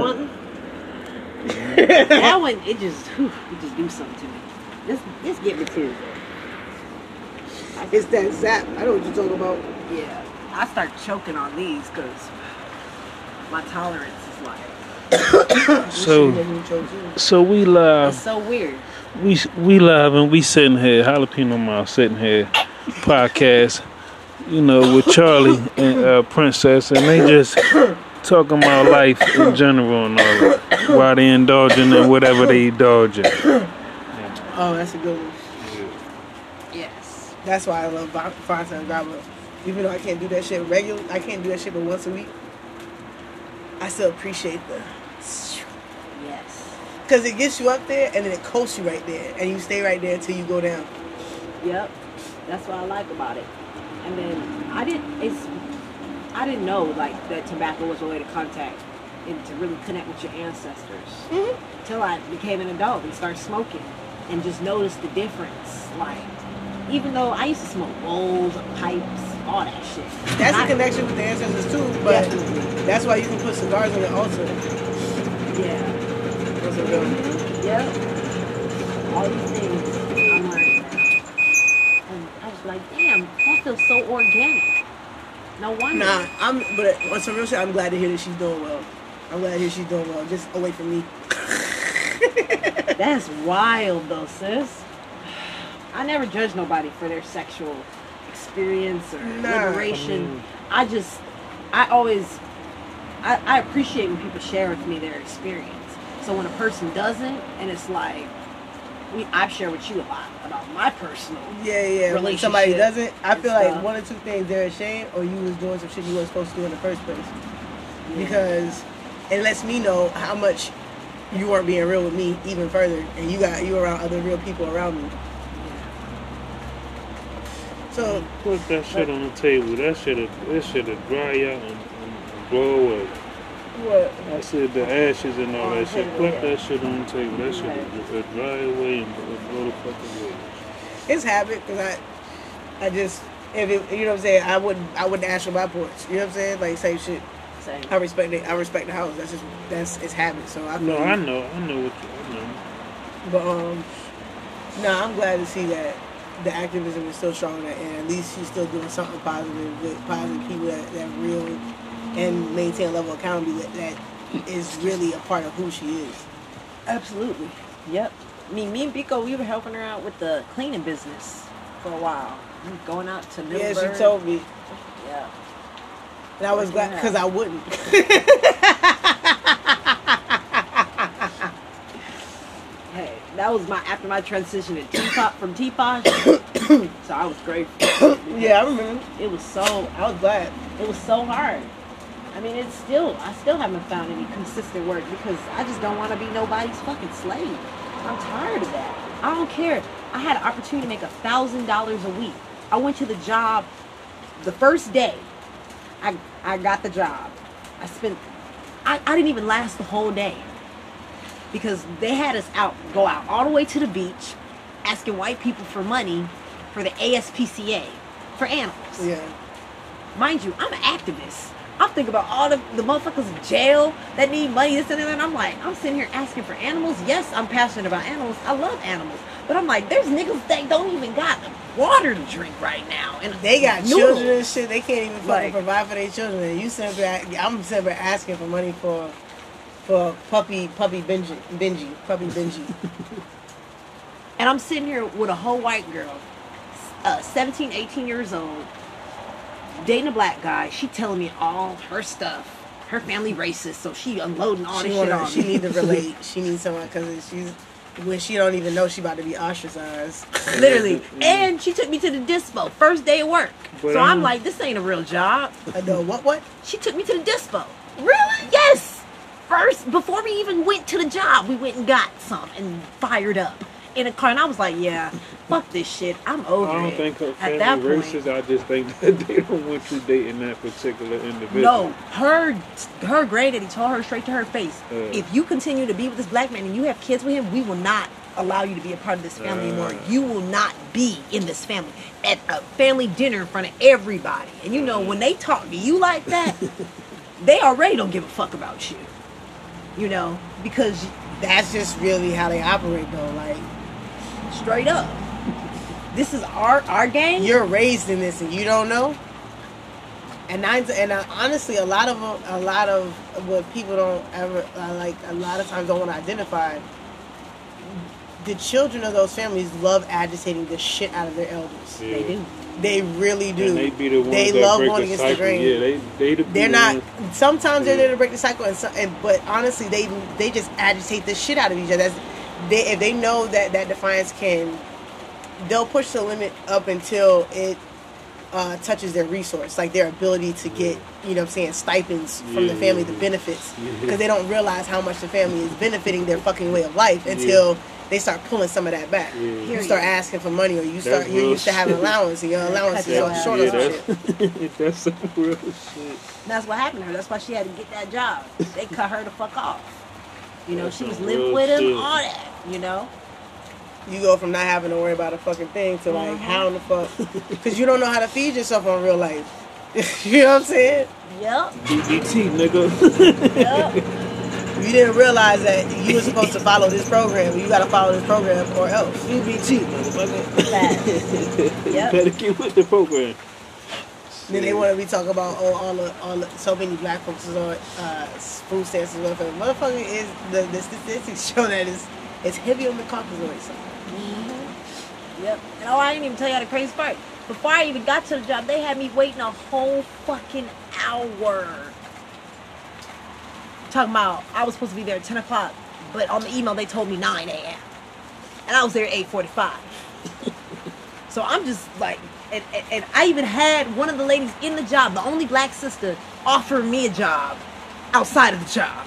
one. that one, it just, whew, it just do something to me. Just, just get me Tuesday. It's that zap. I know what you're talking about. Yeah, I start choking on these because my tolerance is like, So, Shit making me choke too. so we live. it's so weird. we we live and we sitting here, jalapeno mouth sitting here, podcast, you know, with Charlie and uh, Princess, and they just talking about life in general and all that, while they indulging in whatever they indulging. Oh, that's a good one. Yes. That's why I love Fonta and Grabo. Even though I can't do that shit regular, I can't do that shit but once a week. I still appreciate the, Yes. cause it gets you up there and then it coasts you right there, and you stay right there until you go down. Yep. That's what I like about it. And then I didn't. It's. I didn't know like that tobacco was a way to contact and to really connect with your ancestors. Mm-hmm. Till I became an adult and started smoking, and just noticed the difference. Like, even though I used to smoke bowls, pipes, all that shit. That's I- a connection with the ancestors too, but Definitely. that's why you can put cigars on the altar. Yeah. That's a real. Yep. All these things I'm learning now. And I was like, damn, that feels so organic. No wonder. Nah, I'm. But on some real shit, I'm glad to hear that she's doing well. I'm glad to hear she's doing well, just away from me. That's wild though, sis. I never judge nobody for their sexual experience or Nah. liberation. I just, I always, I, I appreciate when people share with me their experience. So when a person doesn't, and it's like, we, I've shared with you a lot about my personal. Yeah, yeah. When somebody doesn't, I and feel like one or two things they're ashamed, or you was doing some shit you weren't supposed to do in the first place. Because it lets me know how much you weren't being real with me even further, and you got you around other real people around me. So Put that shit on the table. That shit, that shit dry out and, and, and blow away. What? I said the ashes and all that shit. Put that shit on the table. That shit will dry away and blow blow the fuck away. It's habit because I, I just if it, you know what I'm saying, I wouldn't I wouldn't ask for my porch. You know what I'm saying? Like same shit. Same. I respect it. I respect the house. That's just that's it's habit. So I No, I know, I know what you, I know. But um, no, I'm glad to see that the activism is still strong, and at least she's still doing something positive with positive people that, that real and maintain a level of accountability that, that is really a part of who she is. Absolutely. Yep. I mean, me and Biko, we were helping her out with the cleaning business for a while. We were Going out to Yeah, Middleburg. she told me, Yeah. and I was glad because I wouldn't. Hey, that was my after my transition to Teapot from Teapot. so I was grateful. yeah, I remember. It was so I was glad. it was so hard. I mean, it's still I still haven't found any consistent work because I just don't want to be nobody's fucking slave. I'm tired of that. I don't care. I had an opportunity to make a thousand dollars a week. I went to the job the first day. I I got the job. I spent I, I didn't even last the whole day because they had us out go out all the way to the beach asking white people for money for the ASPCA for animals Yeah. mind you, I'm an activist. I'm thinking about all the, the motherfuckers in jail that need money, this and that. And I'm like, I'm sitting here asking for animals. Yes, I'm passionate about animals. I love animals. But I'm like, there's niggas that don't even got water to drink right now. And They got noodles. children and shit. They can't even fucking Like- provide for their children. And you simply, I'm simply asking for money for, for puppy, puppy Benji, Benji, puppy Benji. And I'm sitting here with a whole white girl, uh, 17, 18 years old, dating a black guy. She telling me all her stuff. Her family racist, so she unloading all she this shit wanna, on she me. need to relate. She needs someone because she's when she don't even know she about to be ostracized. Literally. And she took me to the dispo first day of work. But so I'm I'm- like, this ain't a real job. I know what what. She took me to the dispo. Really? Yes. First, before we even went to the job, we went and got some and fired up in a car. And I was like, yeah, fuck this shit. I'm over I don't it. think her At family that point. I just think that they don't want you dating that particular individual. No, her her granddaddy told her straight to her face, Uh. if you continue to be with this black man and you have kids with him, we will not allow you to be a part of this family anymore. Uh. You will not be in this family at a family dinner in front of everybody. And you know when they talk to you like that, they already don't give a fuck about you. You know, because That's just really how they operate, though. Like straight up, this is our our game. you're raised in this and you don't know. And nine and uh, honestly, a lot of a lot of what people don't ever uh, like, a lot of times don't want to identify. The children of those families love agitating the shit out of their elders. Yeah. They do. They really do. And they be the ones They that love break going the against the cycle. grain. Yeah, they they the They're not. ones- Sometimes they're there to break the cycle, and, so, and but honestly, they they just agitate the shit out of each other. That's, they if they know that that defiance can, they'll push the limit up until it uh, touches their resource, like their ability to get you know what I'm saying stipends from the family, yeah, the yeah. benefits, Yeah. because they don't realize how much the family is benefiting their fucking way of life until. They start pulling some of that back. Yeah. You start asking for money, or you start That's you're real used to having shit. allowance, and your allowance is all short yeah, of shit. that's, that's some real shit. That's what happened to her. That's why she had to get that job. They cut her the fuck off. You know, That's she was some living with him, shit. all that. You know, you go from not having to worry about a fucking thing to like Mhm. how in the fuck because you don't know how to feed yourself on real life you know what i'm saying yep, BBT, nigga. yep. you didn't realize that you were supposed to follow this program you got to follow this program or else BBT, motherfucker. Facts. Yep. better get with the program. then they want to be talking about oh all the all the, so many black folks is on uh, food stamps and motherfucker motherfucker is the, the statistics show that it's it's heavy on the Caucasoid side mm-hmm. Yep. And oh, I didn't even tell y'all the crazy part. Before I even got to the job, they had me waiting a whole fucking hour. Talking about I was supposed to be there at 10 o'clock, but on the email they told me 9 a.m. And I was there at 8:45. so I'm just like, and, and, and I even had one of the ladies in the job, the only black sister, offer me a job outside of the job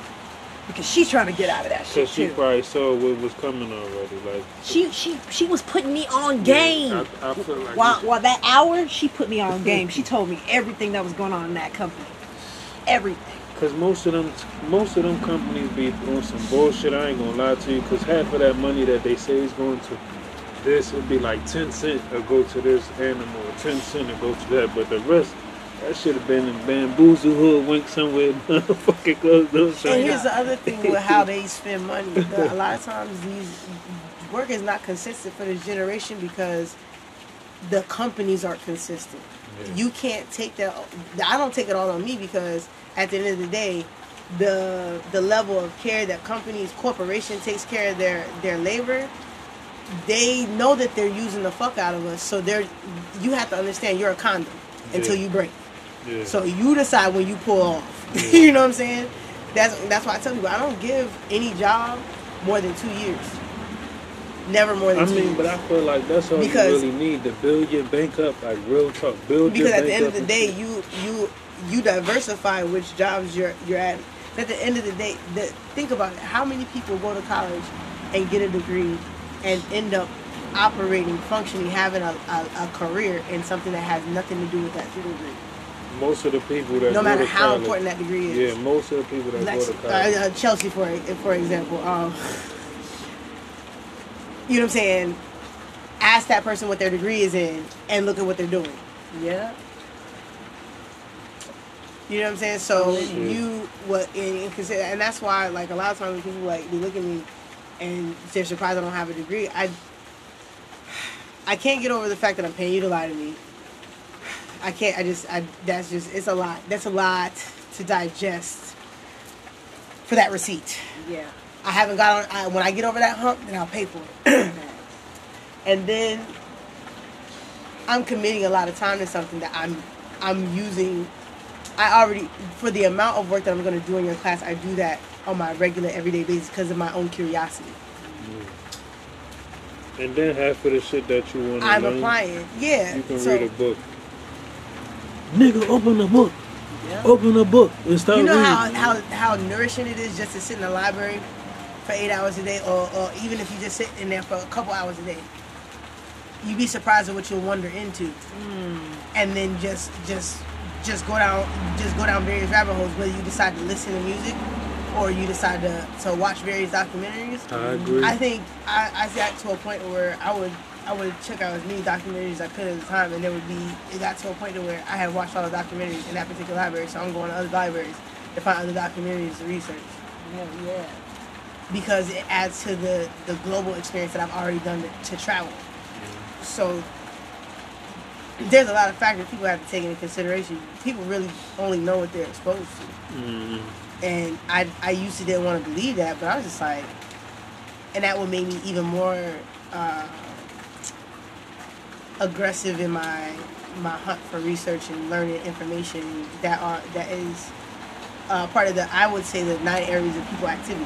because she's trying to get out of that shit Cause she too. probably saw what was coming already. Like She she she was putting me on game. Yeah, I, I like while, while that hour, she put me on game. She told me everything that was going on in that company. Everything. Cause most of them, most of them companies be on some bullshit. I ain't gonna lie to you. Cause half of that money that they say is going to this, it'd be like ten cent to go to this animal, or ten cent to go to that. But the rest, that should have been in bamboozle hood, hoodwink somewhere. Fucking goes those. And here's the other thing with how they spend money. The, a lot of times these work is not consistent for this generation because the companies aren't consistent. Yeah. You can't take that. I don't take it all on me because at the end of the day, the the level of care that companies, corporation takes care of their their labor. They know that they're using the fuck out of us, so they're. You have to understand you're a condom until you break. Yeah. So you decide when you pull off. Yeah. you know what I'm saying? That's that's why I tell people I don't give any job more than two years. Never more than I two mean, years. but I feel like that's all Because- you really need to build your bank up. Like real talk, build because at the end of the day, you you you diversify which jobs you're you're at. At the end of the day, the, think about it. How many people go to college and get a degree and end up operating, functioning, having a, a, a career in something that has nothing to do with that degree? Most of the people that No go matter to how college, important that degree is. Yeah, most of the people that Like, go to college. uh, uh, Chelsea, for for example, um, you know what I'm saying? Ask that person what their degree is in, and look at what they're doing. Yeah. You know what I'm saying? So Shit. you what and, and and that's why like a lot of times people like they look at me and they're surprised I don't have a degree. I I can't get over the fact that I'm paying you to lie to me. I can't. I just. I. That's just. It's a lot. That's a lot to digest for that receipt. Yeah. I haven't got on. I, when I get over that hump, then I'll pay for it. and then I'm committing a lot of time to something that I'm I'm using. I already for the amount of work that I'm going to do in your class, I do that on my regular everyday basis because of my own curiosity. And then half of the shit that you want to I'm learn, applying. Yeah. you can so, read a book. Nigga, open the book. Yeah. Open the book and start You know reading. how, how how nourishing it is just to sit in the library for eight hours a day, or, or even if you just sit in there for a couple hours a day. You'd be surprised at what you'll wander into, Hmm. and then just just just go down just go down various rabbit holes. Whether you decide to listen to music, or you decide to to watch various documentaries. I agree. I think I, I got to a point where I would I would check out as many documentaries as I could at the time, and there would be it got to a point to where I had watched all the documentaries in that particular library, so I'm going to other libraries to find other documentaries to research. Hell yeah. because it adds to the the global experience that I've already done to, to travel. So there's a lot of factors people have to take into consideration. People really only know what they're exposed to. Mm, And I, I used to didn't want to believe that, but I was just like, and that would make me even more uh, aggressive in my my hunt for research and learning information that are that is uh, part of the I would say the nine areas of people activity,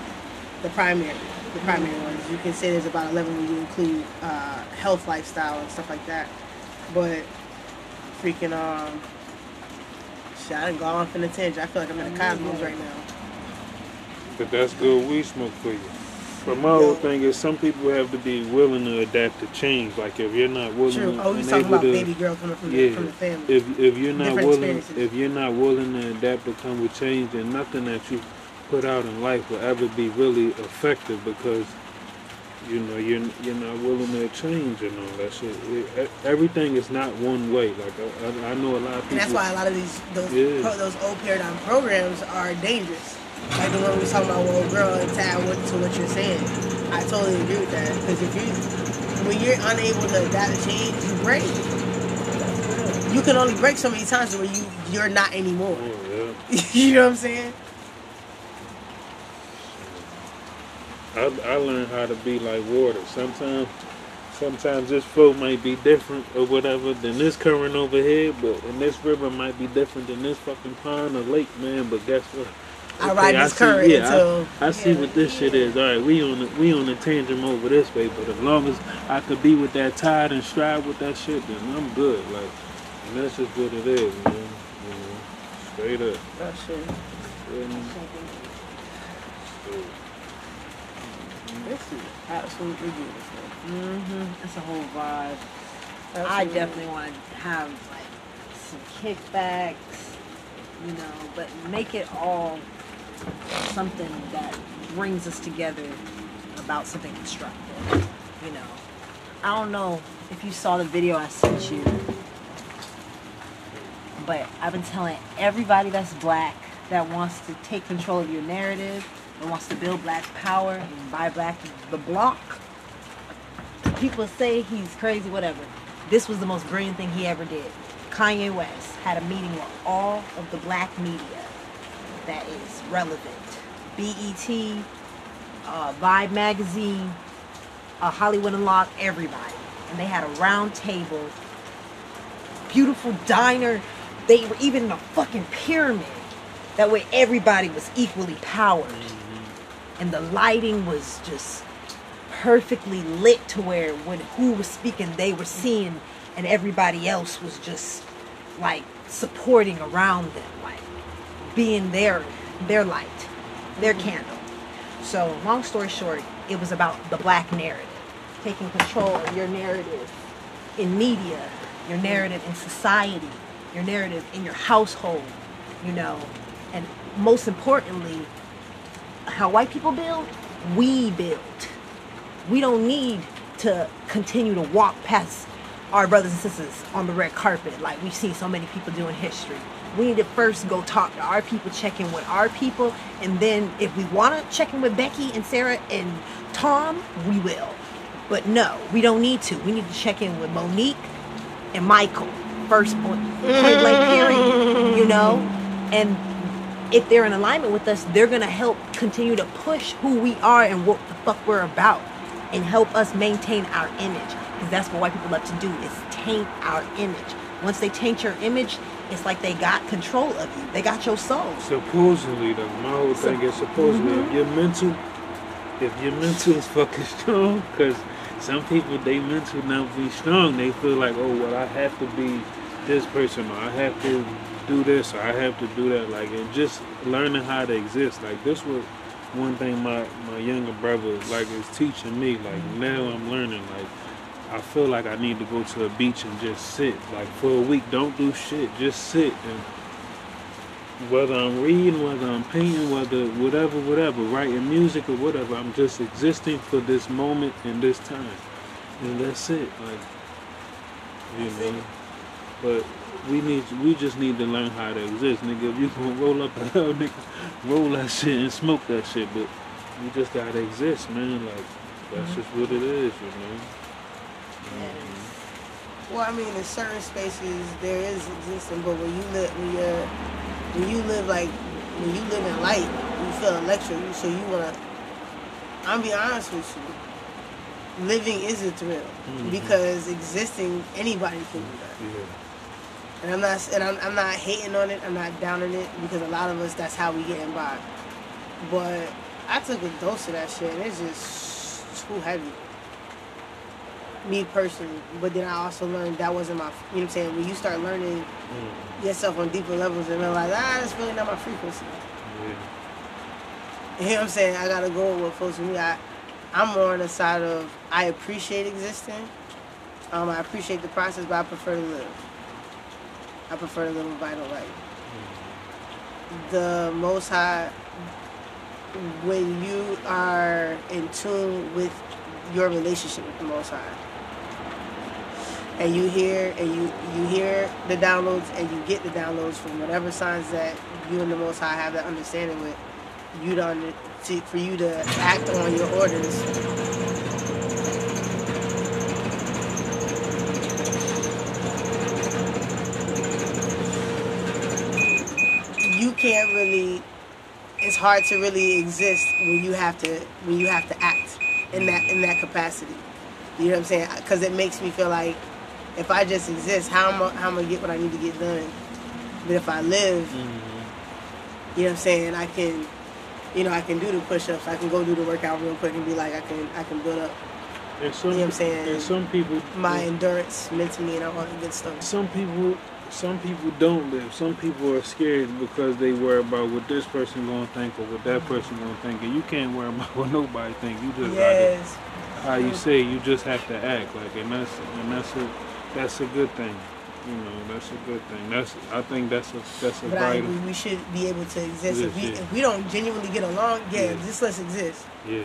the primary the primary ones. You can say there's about eleven when you include uh, health, lifestyle, and stuff like that. But freaking um, shit, I done gone off in a tangent. I feel like I'm in the cosmos right now. but that's good weed smoke for you. But my whole thing is some people have to be willing to adapt to change. Like if you're not willing True. to Oh, and talking about to, baby girl coming from, the, from the family. if if you're not Different willing if you're not willing to adapt to come with change, then nothing that you put out in life will ever be really effective because you know you're you're not willing to change and all that shit. It, everything is not one way. Like I, I, I know a lot of people. and that's why a lot of these those Yeah. pro, those old paradigm programs are dangerous. Like the one we was talking about, well, girl, and to add what, to what you're saying, I totally agree with that. Because if you, when you're unable to adapt and change, you break. You can only break so many times where you you're not anymore. Oh, yeah. you know what I'm saying? I, I learned how to be like water. Sometimes, sometimes this flow might be different or whatever than this current over here, but and this river might be different than this fucking pond or lake, man. But guess what? I ride this see- current yeah, until I, I see what this shit is. All right, we on the, we on the tangent over this way, but as long as I could be with that tide and strive with that shit, then I'm good. Like, and that's just what it is, man. You know, straight up. oh, shit. And, This is absolutely beautiful. Mm-hmm. It's a whole vibe. I definitely want to have like some kickbacks, you know, but make it all something that brings us together about something constructive. You know, I don't know if you saw the video I sent you, but I've been telling everybody that's black that wants to take control of your narrative and wants to build black power and buy black the block people say he's crazy, whatever. This was the most brilliant thing he ever did. Kanye West had a meeting with all of the black media that is relevant. BET, uh, Vibe Magazine, uh, Hollywood Unlocked, everybody. And they had a round table, beautiful diner. They were even in a fucking pyramid. That way everybody was equally powered. And the lighting was just perfectly lit to where when who was speaking they were seeing and everybody else was just like supporting around them being their their light their mm-hmm. candle. So long story short it was about the black narrative taking control of your narrative in media your mm-hmm. narrative in society your narrative in your household you know? And most importantly how white people build we build. We don't need to continue to walk past our brothers and sisters on the red carpet like we've seen so many people do in history. We need to first go talk to our people, check in with our people, and then if we want to check in with Becky and Sarah and Tom, we will. But no, we don't need to. We need to check in with Monique and Michael first point, point period. You know, and if they're in alignment with us, they're gonna help continue to push who we are and what the fuck we're about, and help us maintain our image. Because that's what white people love to do is taint our image. Once they taint your image, it's like they got control of you. They got your soul. Supposedly, though, my whole thing is supposedly if mm-hmm. your mental, if your mental is fucking strong, because some people they mental not be strong, they feel like, oh well, I have to be this person, or I have to do this, or I have to do that. Like, and just learning how to exist. Like this was one thing my my younger brother like is teaching me. Like now I'm learning. Like I feel like I need to go to a beach and just sit. Like for a week, don't do shit, just sit and whether I'm reading, whether I'm painting, whether whatever, whatever, writing music or whatever, I'm just existing for this moment and this time. And that's it. Like you know. But we need we just need to learn how to exist, nigga. If you gonna roll up a hell, nigga, roll that shit and smoke that shit. But you just gotta exist, man. Like that's just what it is, you know. Mhm. Well, I mean, in certain spaces there is existing, but when you live, when you're, when you live like, when you live in light, you feel electric. So you wanna. I'm be honest with you. Living is a thrill Mhm. because existing, anybody can do that. Yeah. And I'm not, and I'm, I'm not hating on it. I'm not downing it because a lot of us, that's how we getting by. But I took a dose of that shit, and it's just too heavy. Me personally, but then I also learned that wasn't my. You know what I'm saying? When you start learning Mm. yourself on deeper levels and realize, ah, that's really not my frequency. Yeah. You know what I'm saying? I gotta go with what folks with me. I, I'm more on the side of I appreciate existing. Um, I appreciate the process, but I prefer to live. I prefer to live a vital life. The Most High, when you are in tune with your relationship with the Most High, and you hear and you you hear the downloads and you get the downloads from whatever signs that you and the Most High have that understanding with, you don't to, for you to act on your orders. You can't really. It's hard to really exist when you have to when you have to act in that in that capacity. You know what I'm saying? Because it makes me feel like if I just exist, how am I, how am I get what I need to get done? But if I live, Mhm. you know what I'm saying? I can, you know, I can do the push-ups. I can go do the workout real quick and be like, I can, I can build up some, You know what I'm saying? and some people, my endurance mentally and all that good stuff. some people, some people don't live. Some people are scared because they worry about what this person gonna think or what that mm-hmm. person gonna think, and you can't worry about what nobody think. You just Yes, gotta, how you say, you just have to act like, and that's and that's a that's a good thing. You know, that's a good thing. That's I think that's a that's a but I vital. We should be able to exist. If we yeah. if we don't genuinely get along, yeah, Yeah. just let's exist. Yeah.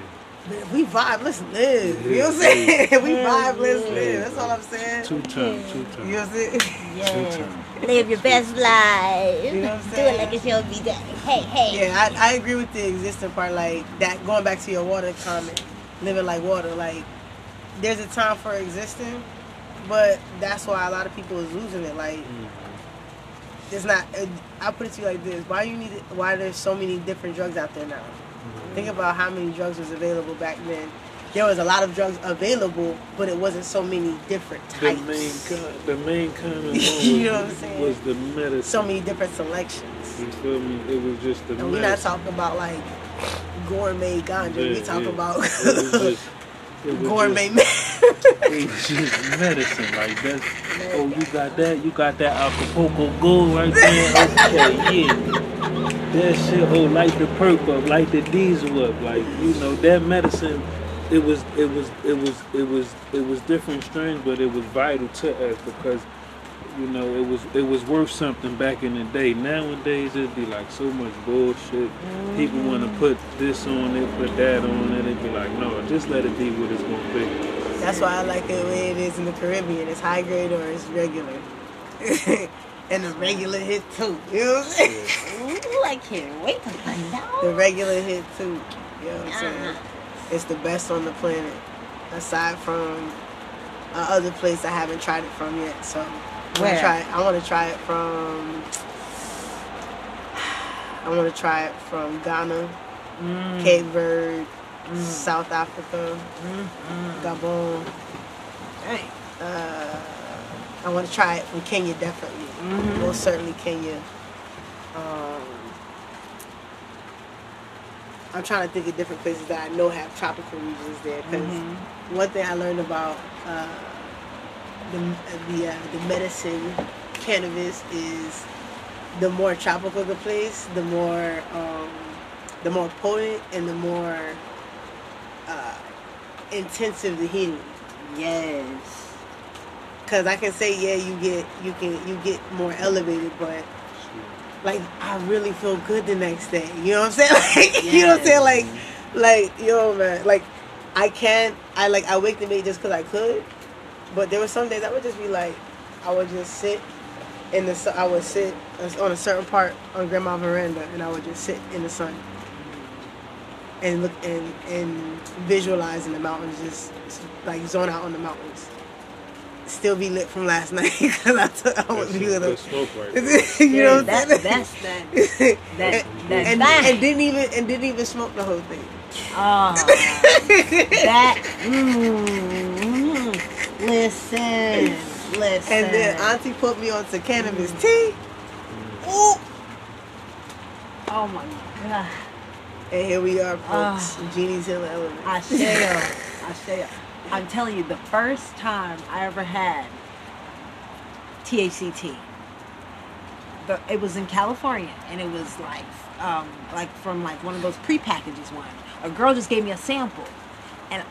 But if we vibe, let's live. You know what I'm saying? If we vibe, let's yeah. live. That's all I'm saying. Two times, two You know what I'm saying? Two Yeah. times. Live your best life. You know what I'm saying? Do it like it should be done. Hey, hey. Yeah, I, I agree with the existing part. Like that, going back to your water comment, living like water. Like there's a time for existing, but that's why a lot of people is losing it. Like Mhm. it's not. It, I put it to you like this: Why you need? It, why there's so many different drugs out there now? Think about how many drugs was available back then. There was a lot of drugs available, but it wasn't so many different types. The main kind, the main kind of one You know was, what I'm saying? was the medicine. so many different selections. You feel me? It was just the And we're not talking about like gourmet ganja. we Yeah, talking yeah. about It was just, it was gourmet. Just, it just medicine. Like that's. Oh, you got that? You got that Acapulco Gold right there? Okay, yeah. That shit. Oh, light the perk up, light the diesel up. Like you know that medicine. It was. It was. It was. It was. It was different strains, but it was vital to us because you know, it was it was worth something back in the day. Nowadays, it'd be like so much bullshit. People want to put this on it, put that on it. It'd be like, no, just let it be what it's gonna be. That's why I like it the way it is in the Caribbean. It's high grade or it's regular. and the regular hit too. You know what I'm saying? Ooh, I can't wait to find out. The regular hit too. You know what I'm saying? Uh-huh. It's the best on the planet. Aside from uh, other place I haven't tried it from yet. So I wanna try it. I want to try it from. I want to try it from Ghana, Mm. Cape Verde, Mm. South Africa, Mm. Gabon. Hey. Uh, I want to try it from Kenya, definitely. Mhm. Most certainly Kenya. Um, I'm trying to think of different places that I know have tropical regions there. Because Mhm. one thing I learned about uh, the the, uh, the medicine cannabis is the more tropical the place, the more um, the more potent and the more uh, intensive the healing. Yes. Cause I can say yeah, you get you can you get more elevated, but like I really feel good the next day. You know what I'm saying? Like you know what I'm saying? Like like yo man, like I can't. I like I wake the day just cause I could, but there were some days I would just be like, I would just sit in the su- I would sit on a certain part on grandma veranda and I would just sit in the sun and look and and visualize in the mountains just like zone out on the mountains still be lit from last night because I, took, I would be little smoke right you know what that, that's that. and, that- that and, thing. and didn't even and didn't even smoke the whole thing Ah, that. Mm, listen, listen. and then auntie put me onto cannabis tea Ooh. oh my god. and here we are folks Ah. Genie's Hill Element I share. I share. I'm telling you, the first time I ever had THCT, the, it was in California, and it was like, um, like from like one of those pre-packages one. A girl just gave me a sample, and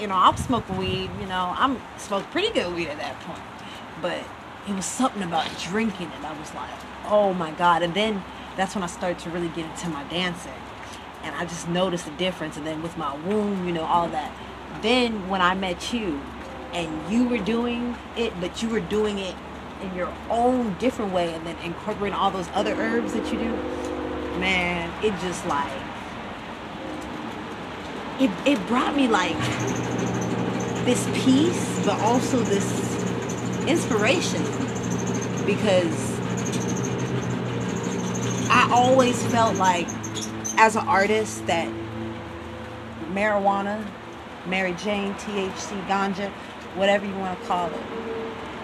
you know I'm smoking weed. You know I'm smoked pretty good weed at that point, but it was something about drinking it. I was like, oh my god! And then that's when I started to really get into my dancing and I just noticed the difference. And then with my womb, you know, all that. Then when I met you, and you were doing it, but you were doing it in your own different way, and then incorporating all those other herbs that you do, man, it just like it. It brought me like this peace, but also this inspiration because I always felt like as an artist that marijuana, Mary Jane, THC, ganja, whatever you want to call it,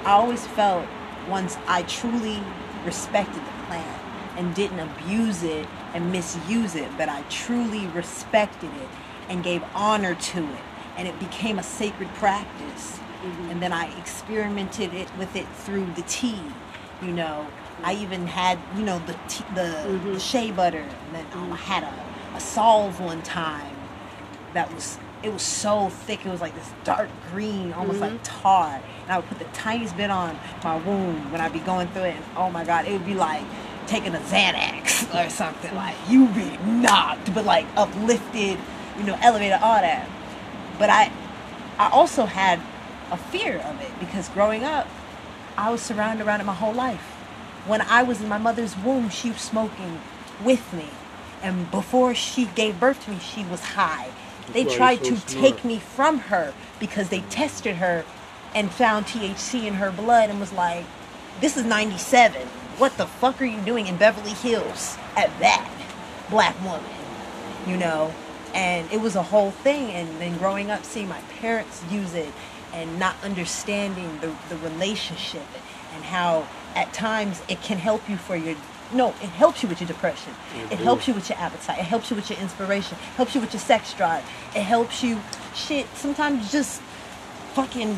I always felt once I truly respected the plant and didn't abuse it and misuse it, but I truly respected it and gave honor to it, and it became a sacred practice. Mm-hmm. And then I experimented it with it through the tea, you know. I even had, you know, the tea, mm-hmm. the shea butter, and then um, I had a, a solve one time that was it was so thick. It was like this dark green, almost like mm-hmm. tar. And I would put the tiniest bit on my wound when I'd be going through it, and oh my god, it would be like taking a Xanax or something. Like you'd be knocked, but like uplifted, you know, elevated, all that. But I, I also had a fear of it because growing up, I was surrounded around it my whole life. When I was in my mother's womb, she was smoking with me. And before she gave birth to me, she was high. They tried so to smart. take me from her because they tested her and found THC in her blood and was like, this is 97. What the fuck are you doing in Beverly Hills at that black woman? You know? And it was a whole thing. And then growing up, seeing my parents use it and not understanding the, the relationship and how at times it can help you for your no, it helps you with your depression. It helps you with your appetite. It helps you with your inspiration. it helps you with your sex drive. It helps you shit sometimes just fucking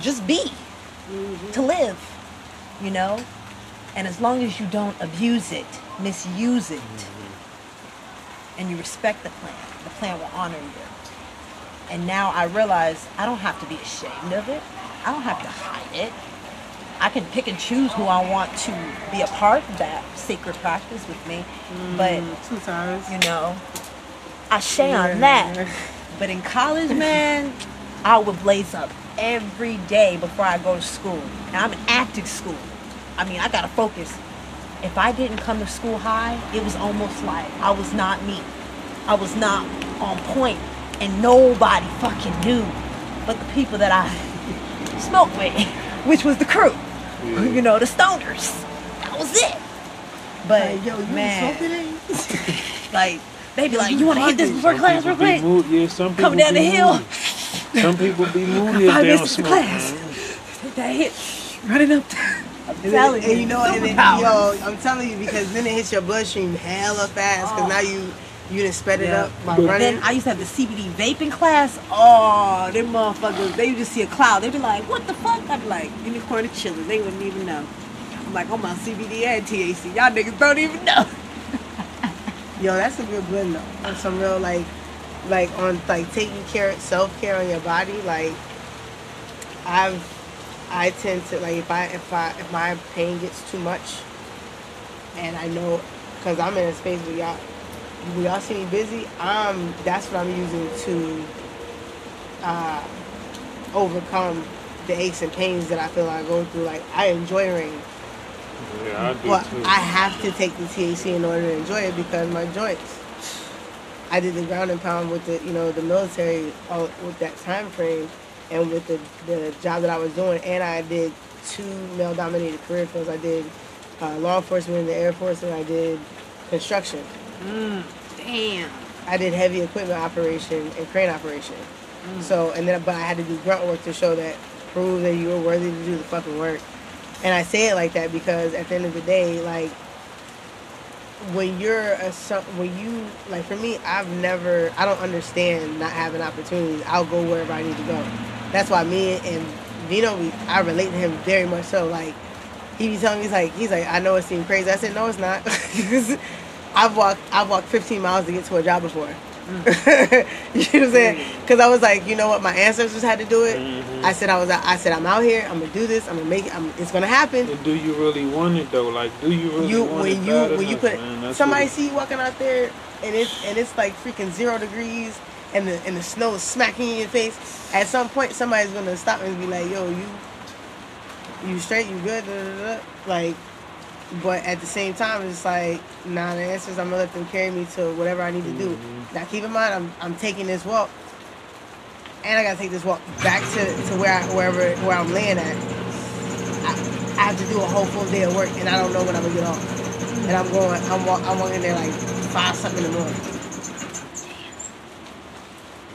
just be mm-hmm. to live, you know? And as long as you don't abuse it, misuse it, mm-hmm. And you respect the plant, the plant will honor you. And now I realize I don't have to be ashamed of it. I don't have to hide it. I can pick and choose who I want to be a part of that sacred practice with me. Mm, but sometimes you know, I say on that. But in college, man, I would blaze up every day before I go to school. And I'm in acting school. I mean, I gotta focus. If I didn't come to school high, it was almost like I was not me. I was not on point, and nobody fucking knew, but the people that I smoked with, which was the crew. You know, the stoners. That was it. But Like, yo, you man, man. smoking it? like they be like, you want to hit this before Some class real quick? mood- yeah, some people Coming down the hill. Some people be moody if Five they don't minutes smoke. class. Take that hit, running up. I'm And, then, and you know, and then, yo, I'm telling you because then it hits your bloodstream hella fast because Oh. now you you done sped it Yeah. up by running. Then I used to have the CBD vaping class. Oh, them motherfuckers, they would just see a cloud. They'd be like, what the fuck? I'd be like, unicorn and chillers. They wouldn't even know. I'm like, oh, I'm on CBD and THC. Y'all niggas don't even know. Yo, that's a good blend though. Some real like, like on like taking care, self care on your body. Like, I've, I tend to like if I if I if my pain gets too much, and I know, cause I'm in a space where y'all, when y'all see me busy, um, that's what I'm using to, uh, overcome the aches and pains that I feel I go through. Like I enjoy rain. Yeah, I do Well, too. I have to take the THC in order to enjoy it because my joints. I did the ground and pound with the, you know, the military all, with that time frame, and with the the job that I was doing, and I did two male-dominated career fields. I did uh, law enforcement in the Air Force, and I did construction. Mm, damn. I did heavy equipment operation and crane operation. So and then but I had to do grunt work to show that prove that you were worthy to do the fucking work. And I say it like that because at the end of the day, like when you're a when you like for me, I've never I don't understand not having opportunities. I'll go wherever I need to go. That's why me and Vino, we, I relate to him very much so. Like he be telling me he's like he's like I know it seems crazy. I said no, it's not. I've walked I've walked 15 miles to get to a job before. you know what I'm saying? Because I was like, you know what, my ancestors had to do it. Mhm. I said I was I said I'm out here. I'm gonna do this. I'm gonna make it. I'm, it's gonna happen. And do you really want it though? Like, do you really you want when it you bad when you put man? Somebody see you walking out there and it's and it's like freaking zero degrees and the and the snow is smacking in your face. At some point, somebody's gonna stop and be like, "Yo, you you straight? You good?" Da, da, da. Like, but at the same time, it's like, nah. The answers I'm gonna let them carry me to whatever I need to do. Mhm. Now, keep in mind, I'm I'm taking this walk. And I gotta take this walk back to, to where I, wherever where I'm laying at. I, I have to do a whole full day of work, and I don't know when I'm gonna get off. And I'm going, I'm walk, I'm walking there like five something in the morning.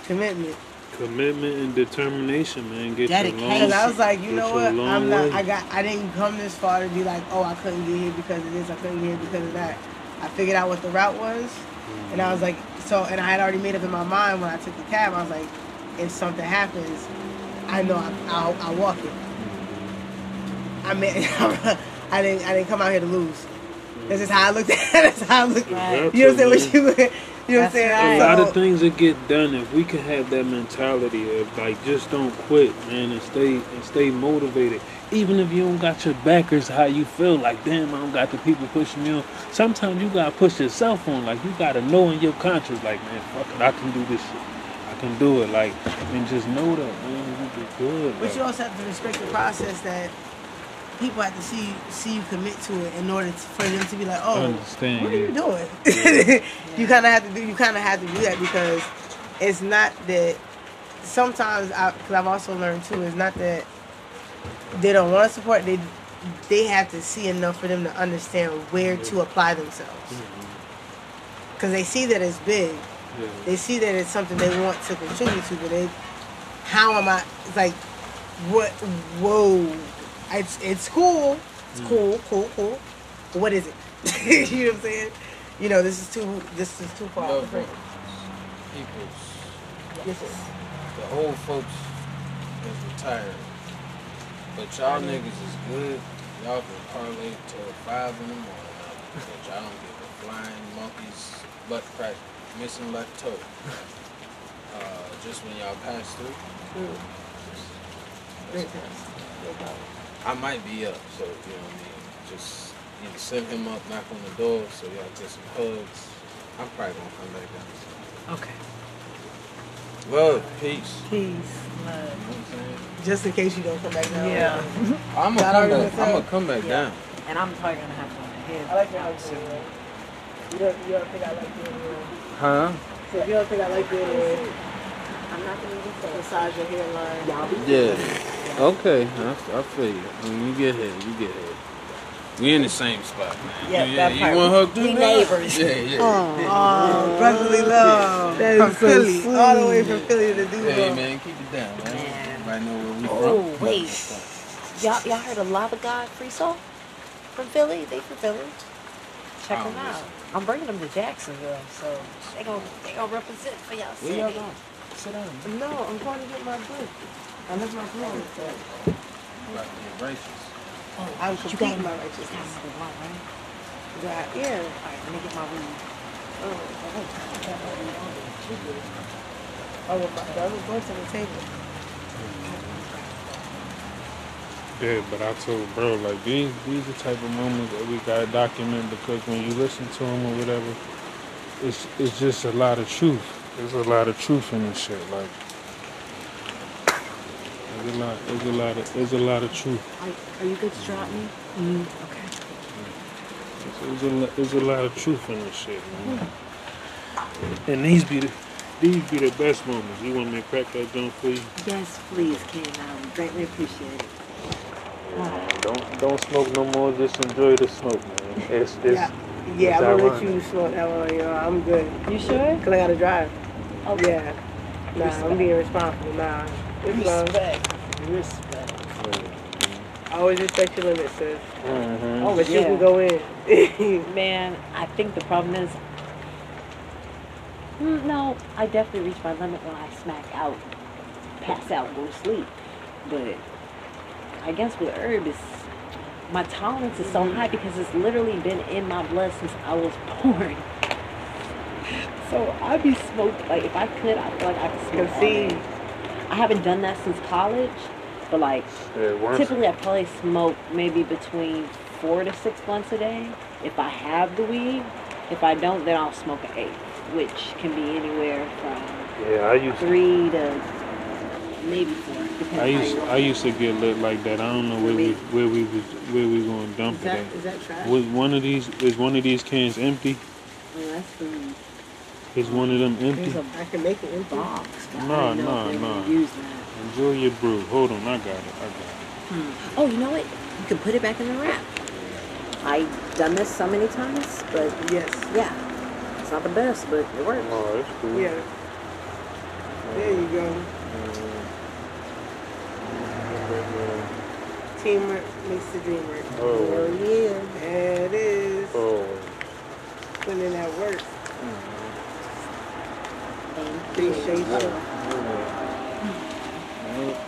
Commitment. commitment and determination, man. Get Dedication. your Because long, I was like, you know what? I'm not. way. I got. I didn't come this far to be like, oh, I couldn't get here because of this. I couldn't get here because of that. I figured out what the route was, and I was like, so. And I had already made up in my mind when I took the cab. I was like, if something happens, I know I, I'll, I'll walk it. I mean, I didn't. I didn't come out here to lose. This is how I looked at. it. That's how I looked. Right. You know what I'm saying? What you, you know what I'm saying? right. a lot of things that get done if we can have that mentality of like just don't quit, man, and stay and stay motivated. Even if you don't got your backers, how you feel like, damn, I don't got the people pushing me on. Sometimes you gotta push yourself on. Like you gotta know in your conscience, like, man, fuck it, I can do this shit. I can do it. Like, and just know that, man, you get good. But like- you also have to respect the process that people have to see see you commit to it in order to, for them to be like, oh, understand. what are you yeah. doing? you kind of have to do. You kind of have to do that because it's not that. Sometimes, because I've also learned too, it's not that they don't want to support. They they have to see enough for them to understand where to apply themselves. Mm-hmm. Because they see that it's big, Yeah. they see that it's something they want to contribute to, but they, how am I? It's like, what? Whoa! It's it's cool. It's cool, cool, cool. What is it? you know what I'm saying? You know, this is too. This is too far. Right. people's Yes, the old folks is retired. But y'all niggas is good. Y'all can parlay till five in the morning. But y'all don't give a flying monkey's butt crack missing left toe. Uh, just when y'all pass through. Mm. Great times. Great times. I might be up, so you know what I mean. Just either send him up, knock on the door, so y'all get some hugs. I'm probably gonna come back down. Okay. Love, peace. Peace. You know what I'm saying? Just in case you don't come back down. Yeah. I'm gonna come back. I'm gonna come back Yeah. down. And I'm probably gonna have to head I like your out hug soon. You don't, you don't think I like your hair? Huh? So if you don't think I like your hair, I'm not gonna even say massage your hairline. Y'all be Yeah. Okay, I, I feel you. When you get here, you get here. We in the same spot, man. Yeah, you, that you part. want hug too? We now? neighbors. Yeah, yeah. Oh, brotherly love. That is From Philly. Philly. All the way from Philly to do Hey man, keep it down, man. Man. Everybody know where we Oh, from. wait. Y'all, y'all heard of Lava God Free Soul from Philly? They from Philly. Check them out. listen. I'm bringing them to Jacksonville, so they gon' they gonna represent for y'all Where city. y'all going? Sit down. No, I'm going to get my book. I left my phone. About to get righteous. I'm You completing got my You got righteousness. right? God, yeah. All right, let me get my weed. Oh, well, my, the other book's on the table. Yeah, but I told bro, like these these the type of moments that we gotta document because when you listen to them or whatever, it's it's just a lot of truth. There's a lot of truth in this shit. Like there's a lot, there's a lot of, there's a lot of truth. Are, are you good to drop me? Mm-hmm. Okay. There's a, lo- there's a lot of truth in this shit, man. And these be the these be the best moments. You want me to crack that joint for you? Yes, please, Ken. I would greatly appreciate it. Don't don't smoke no more. Just enjoy the smoke, man. It's it's Yeah, yeah. it's I'm gonna let you smoke that one. You know, I'm good. You sure? Cause I gotta drive. Okay. Yeah. Nah, I'm being responsible. Nah. It's love. Respect. Respect. I always respect your limits, sis. Mhm. Oh, But you can go in. Man, I think the problem is. Mm, No, I definitely reach my limit when I smack out, pass out, go to sleep. But I guess with herb is my tolerance is so high because it's literally been in my blood since I was born. So I'd be smoked like if I could, I feel like I could smoke. all day. Concede. I haven't done that since college, but like Yeah, Typically, I probably smoke maybe between four to six blunts a day. If I have the weed, if I don't, then I'll smoke an eight, which can be anywhere from yeah, I used three to maybe four. I used how you I used to get lit like that. I don't know where we where we was where we gonna dump Is it at. is that trash? Was one of these is one of these cans empty? Oh, that's the Is one of them empty? there's a I can make it empty. box. but I No, didn't know if no, no. gonna Use that. Enjoy your brew. Hold on, I got it. I got it. Hmm. Oh, you know what? You can put it back in the wrap. I've done this so many times, but Yes. yeah, it's not the best, but it works. Oh, that's cool. Yeah. There you go. Teamwork makes the dream work. Oh. Hell yeah. There it is. Oh. Putting in that work. Thank Appreciate. Oh. Oh.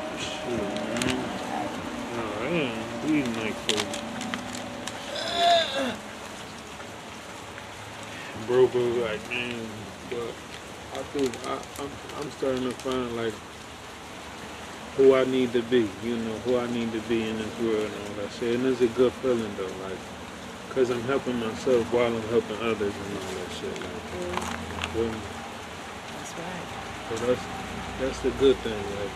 Bro, bro, like, man, but I think I, I'm, I'm starting to find, like, who I need to be, you know, who I need to be in this world and all that shit. And it's a good feeling, though, like, because I'm helping myself while I'm helping others and all that shit. Like, feel me? That's So that's that's the good thing. Like,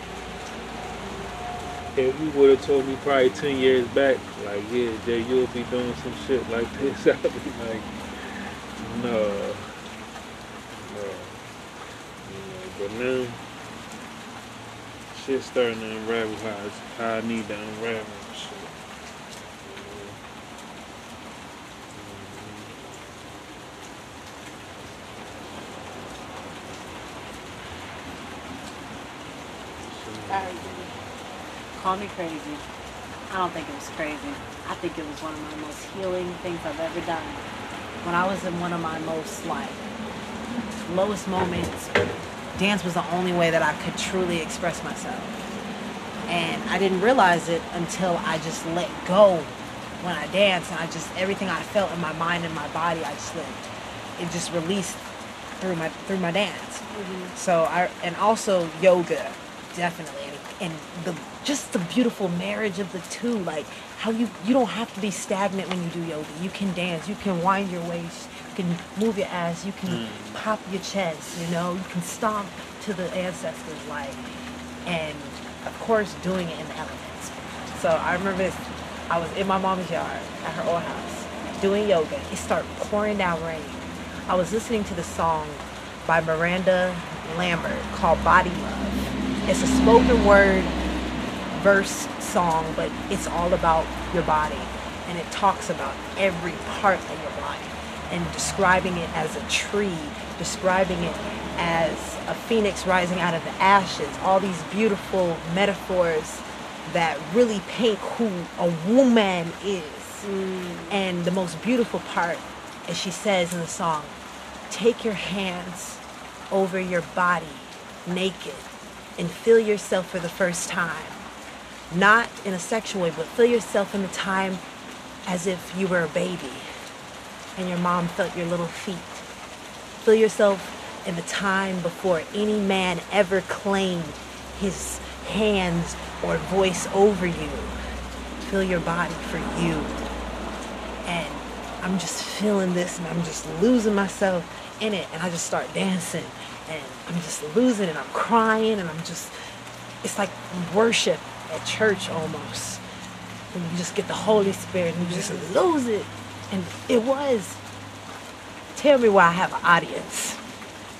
if you would have told me probably ten years back, like, yeah, Jay, you'll be doing some shit like this, I'd be like, no, no. Know, but now, shit's starting to unravel how, how I need to unravel and shit. You know? Mhm. Call me crazy. I don't think it was crazy. I think it was one of my most healing things I've ever done. When I was in one of my most like lowest moments, dance was the only way that I could truly express myself. And I didn't realize it until I just let go when I danced and I just everything I felt in my mind and my body I just let it just released through my through my dance. Mm-hmm. So I and also yoga, definitely, and, the just the beautiful marriage of the two. Like how you you don't have to be stagnant when you do yoga. You can dance. You can wind your waist. You can move your ass. You can mm. pop your chest. You know. You can stomp to the ancestors. Like and of course doing it in the elements. So I remember this. I was in my mom's yard at her old house doing yoga. It started pouring down rain. I was listening to the song by Miranda Lambert called Body Love. It's a spoken word verse song, but it's all about your body. And it talks about every part of your body and describing it as a tree, describing it as a phoenix rising out of the ashes. All these beautiful metaphors that really paint who a woman is. Mm. And the most beautiful part, as she says in the song, take your hands over your body naked and feel yourself for the first time. Not in a sexual way, but feel yourself in the time as if you were a baby and your mom felt your little feet. Feel yourself in the time before any man ever claimed his hands or voice over you. Feel your body for you. And I'm just feeling this and I'm just losing myself in it. And I just start dancing I'm just losing and I'm crying and I'm just, it's like worship at church almost. And you just get the Holy Spirit and you just lose it And it was. Tell me why I have an audience.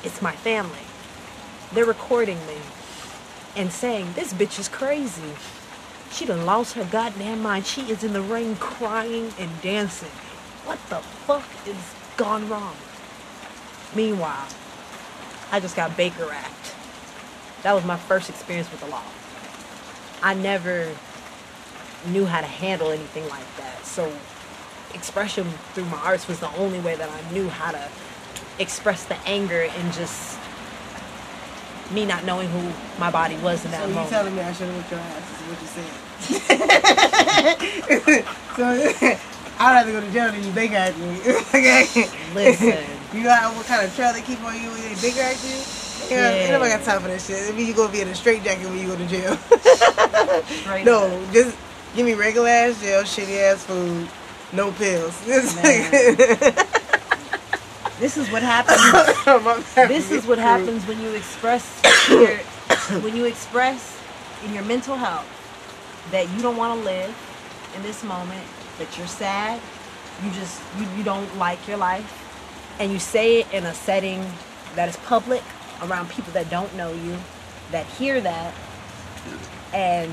It's my family. They're recording me and saying, This bitch is crazy. She done lost her goddamn mind. She is in the rain crying and dancing. What the fuck is gone wrong? Meanwhile, I just got Baker Act. That was my first experience with the law. I never knew how to handle anything like that. So expression through my arts was the only way that I knew how to express the anger and just me not knowing who my body was in that So you telling me I should have whipped your ass? Is what you're saying? so I'd rather go to jail than you Baker Act me. okay. Listen. You got what kind of trail they keep on you when they Baker Act you? Yeah, ain't nobody got time for that shit. It mean you gonna be in a straight jacket when you go to jail. Straight no, up. just give me regular ass jail, shitty ass food, no pills. This, This is what happens. This is what happens when you express your when you express in your mental health that you don't want to live in this moment, that you're sad, you just you, you don't like your life, and you say it in a setting that is public around people that don't know you, that hear that, and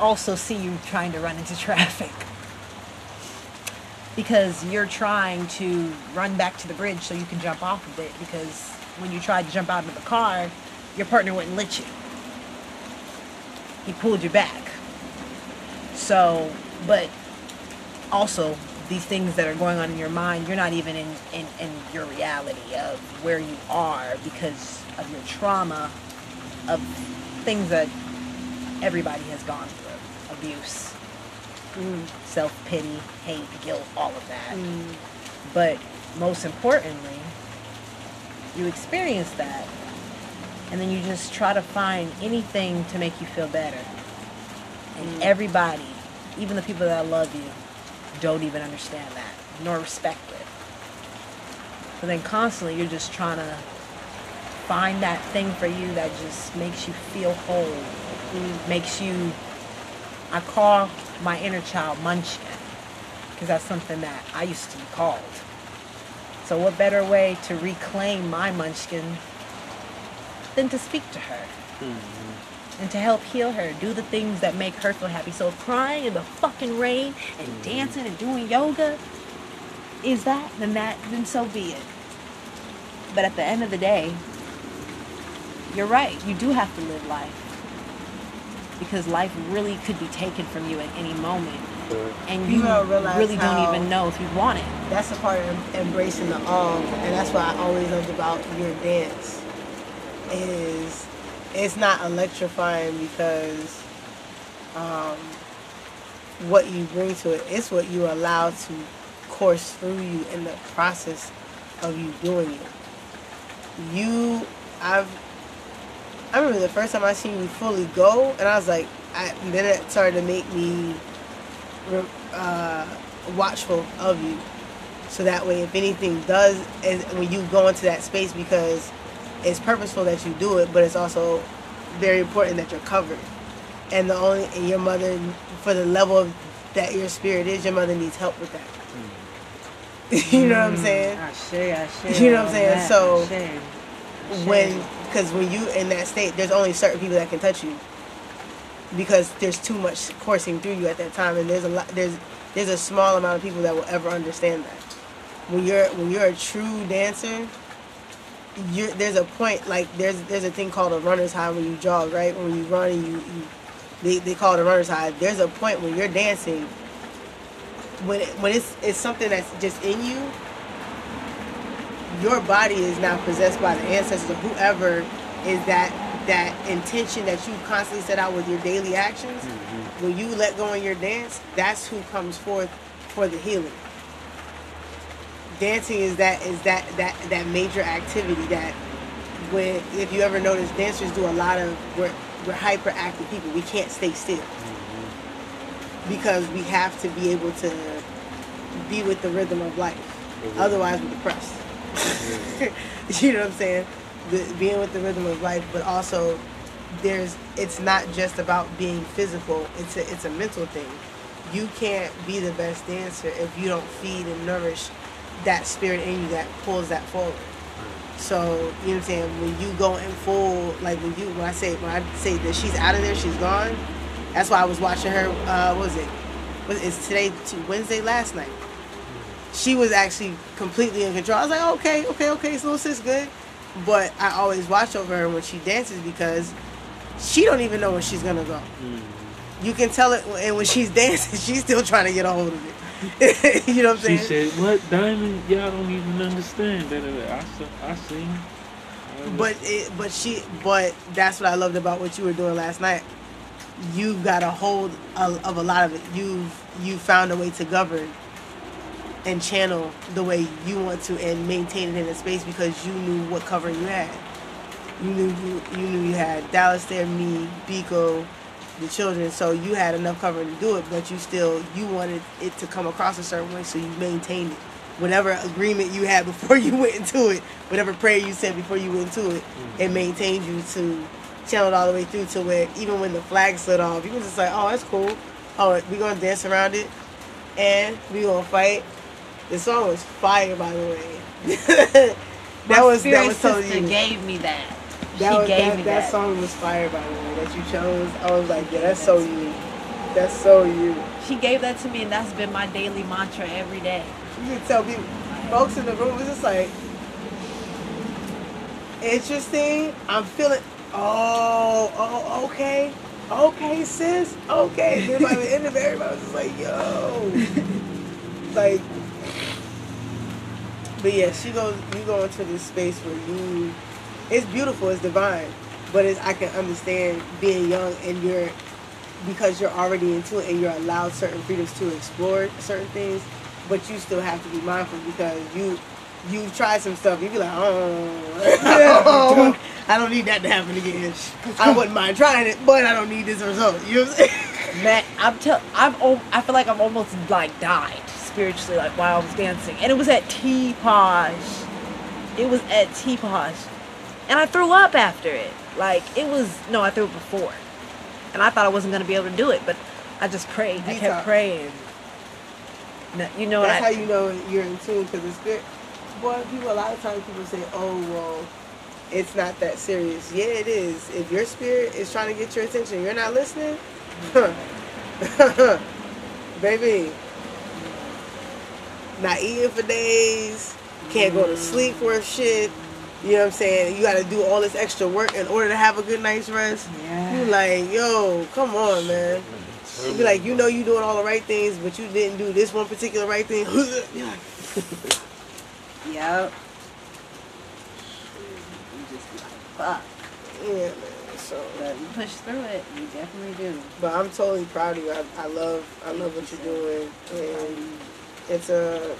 also see you trying to run into traffic because you're trying to run back to the bridge so you can jump off of it because when you tried to jump out of the car, your partner wouldn't let you. He pulled you back. So, but also these things that are going on in your mind, you're not even in, in, in your reality of where you are because of your trauma of things that everybody has gone through. Abuse, mm. self pity, hate, guilt, all of that. Mm. But most importantly, you experience that, and then you just try to find anything to make you feel better. And mm. everybody, even the people that love you, don't even understand that, nor respect it. So then constantly you're just trying to find that thing for you that just makes you feel whole, makes you I call my inner child Munchkin because that's something that I used to be called. So, what better way to reclaim my Munchkin than to speak to her mm-hmm. And to help heal her, do the things that make her feel happy? So, if crying in the fucking rain and mm-hmm. dancing and doing yoga is that, then that, then so be it. But at the end of the day, you're right. You do have to live life because life really could be taken from you at any moment, and You you, don't really don't even know if you want it. that's the part of embracing the all, and that's why I always loved about your dance. Is it's not electrifying because um, what you bring to it. It's what you allow to course through you in the process of you doing it. You, I've, I remember the first time I seen you fully go, and I was like, I, then it started to make me uh, watchful of you. So that way, if anything does, when you go into that space, because it's purposeful that you do it, but it's also very important that you're covered. And the only and your mother, for the level of that your spirit is, your mother needs help with that. you know what I'm mm. saying? I share, I. You know what I'm saying? that, So, I share. I share. when because when you in that state there's only certain people that can touch you because there's too much coursing through you at that time and there's a lot there's there's a small amount of people that will ever understand that when you're when you're a true dancer you're there's a point like there's there's a thing called a runner's high when you jog right? When you run and you, you they, they call it a runner's high. There's a point when you're dancing. When it, when it's it's something that's just in you your body is now possessed by the ancestors or whoever is that that intention that you constantly set out with your daily actions. Mm-hmm. When you let go in your dance that's who comes forth for the healing dancing is that is that that that major activity that when if you ever notice dancers do a lot of we're we're hyperactive people. We can't stay still. Mm-hmm. Because we have to be able to be with the rhythm of life. Mm-hmm. Otherwise we're depressed. Mm-hmm. You know what I'm saying? The, being with the rhythm of life, but also there's it's not just about being physical. It's a it's a mental thing. You can't be the best dancer if you don't feed and nourish that spirit in you that pulls that forward. So, you know what I'm saying? When you go in full, like when you, when I say, when I say that she's out of there, she's gone. That's why I was watching her, uh, what was it? Was it's today, to Wednesday last night. She was actually completely in control. I was like, okay, okay, okay, so little sis good. But I always watch over her when she dances because she don't even know where she's gonna go. You can tell it, and when she's dancing, she's still trying to get a hold of it. you know what I'm saying? She said, "What diamond? Y'all don't even understand that." I I seen. I But it, but she, but that's what I loved about what you were doing last night. You got a hold of, of a lot of it. You've you found a way to govern and channel the way you want to and maintain it in a space because you knew what cover you had. You knew you, you knew you had Dallas there, me, Biko, the children. So you had enough cover to do it, but you still you wanted it to come across a certain way, so you maintained it. Whatever agreement you had before you went into it, whatever prayer you said before you went into it, mm-hmm. it maintained you to channel it all the way through to where even when the flag slid off, you was just like, oh, that's cool. Oh, we gonna dance around it, and we gonna fight. The song was fire, by the way. that My was spirit that was totally sister unique. gave me that. That she was, gave that, me that that. song was fire by the way that you chose. I was like, yeah, that's so you. That's so you. She gave that to me, and that's been my daily mantra every day. You can tell people, folks in the room was just like, interesting. I'm feeling. Oh, oh, okay, okay, sis, okay. Then by the end of it, everybody was just like, yo, like. But yeah, she goes. You go into this space where you. It's beautiful. It's divine. But it's, I can understand being young and you're because you're already into it and you're allowed certain freedoms to explore certain things, but you still have to be mindful because you you try some stuff. You be like, oh, I don't need that to happen again. I wouldn't mind trying it, but I don't need this result. You know what I'm saying? Man, I'm tell I'm I feel like I'm almost like died spiritually like while I was dancing, and it was at T Posh. It was at T Posh, and I threw up after it. Like it was no, I threw it before, and I thought I wasn't gonna be able to do it, but I just prayed. I kept praying. No, you know what That's I? how you know you're in tune because the spirit. Boy, people a lot of times people say, "Oh well, it's not that serious." Yeah, it is. If your spirit is trying to get your attention, you're not listening. Baby, not eating for days, can't go to mm. sleep for shit. You know what I'm saying? You got to do all this extra work in order to have a good night's rest. Yeah. You like, yo, come on, man. You be like, you know, you doing all the right things, but you didn't do this one particular right thing. You're like, Yep. You just be like, fuck. yeah, man. So, But you push through it. You definitely do. but I'm totally proud of you. I, I love, I love what you're doing, and it's a,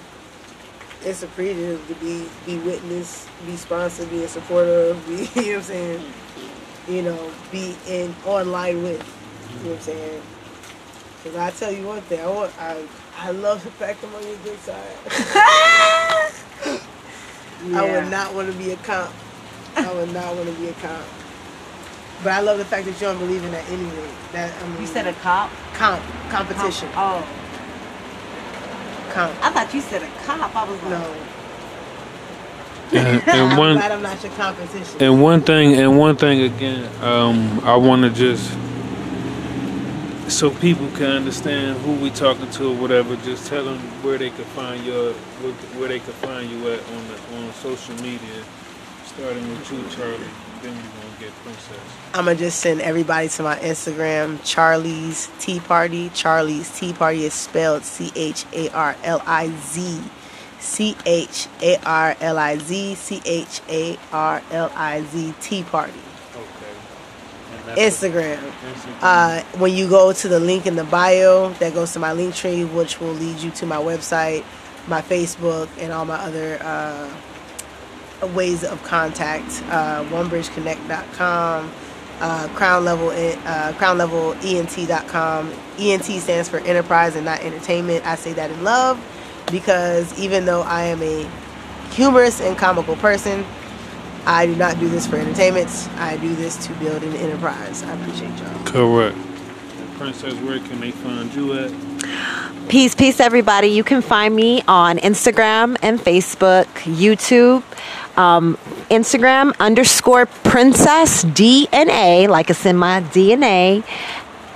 it's a privilege to be, be witness, be sponsored, be a supporter, of, be, you know what I'm saying? You know, be in online with. You know what I'm saying? Cause I tell you one thing, I want, I, I love the fact I'm on your good side. I would not want to be a comp. I would not want to be a comp. But I love the fact that you don't believe in that anyway. That I mean, You said a cop? comp competition. Oh, Comp. I thought you said a cop. I was like, No. And, and I'm one glad I'm not your competition. and one thing and one thing again, um, I want to just so people can understand who we talking to or whatever. Just tell them where they can find your where, where they can find you at on the on social media. Starting with you, Charlie. Then you gonna get Princess. I'm gonna just send everybody to my Instagram, Charlie's Tea Party. Charlie's Tea Party is spelled C H A R L I Z. C H A R L I Z C H A R L I Z Tea Party. Okay. Instagram. Instagram. Uh, when you go to the link in the bio, that goes to my Linktree, which will lead you to my website, my Facebook, and all my other uh, ways of contact. Uh, OneBridgeConnect.com, uh, Crown Level, uh, Crown Level ENT.com. ENT stands for Enterprise and not Entertainment. I say that in love because even though I am a humorous and comical person, I do not do this for entertainment. I do this to build an enterprise. I appreciate y'all. Correct. Princess, where can they find you at? Peace, peace, everybody. You can find me on Instagram and Facebook, YouTube. Um, Instagram underscore princess DNA, like it's in my DNA,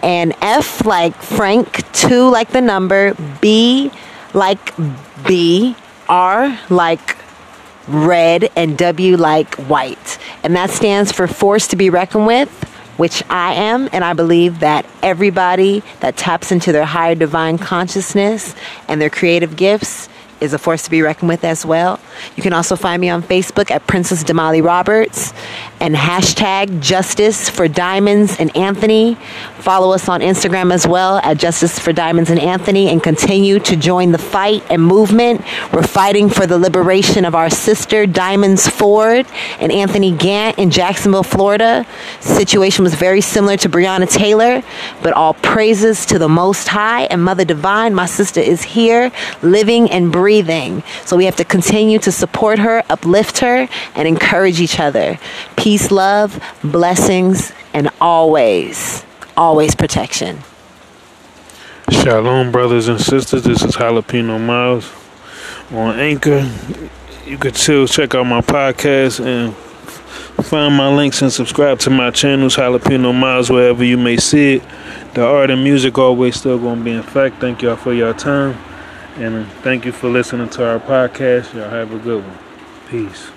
and F like Frank, two like the number, B like B, R like red, and W like white. And that stands for force to be reckoned with which I am, and I believe that everybody that taps into their higher divine consciousness and their creative gifts is a force to be reckoned with as well. You can also find me on Facebook at Princess Damali Roberts and hashtag Justice for Diamonds and Anthony. Follow us on Instagram as well at Justice for Diamonds and Anthony and continue to join the fight and movement. We're fighting for the liberation of our sister Diamonds Ford and Anthony Gant in Jacksonville, Florida. Situation was very similar to Breonna Taylor, but all praises to the Most High and Mother Divine. My sister is here, living and breathing. So we have to continue to support her, uplift her, and encourage each other. Peace, love, blessings, and always always protection. Shalom, brothers and sisters. This is Jalapeno Miles on Anchor. You could still check out my podcast and find my links and subscribe to my channels, Jalapeno Miles, wherever you may see it. The art and music always still going to be in fact. Thank y'all for your time. And thank you for listening to our podcast. Y'all have a good one. Peace.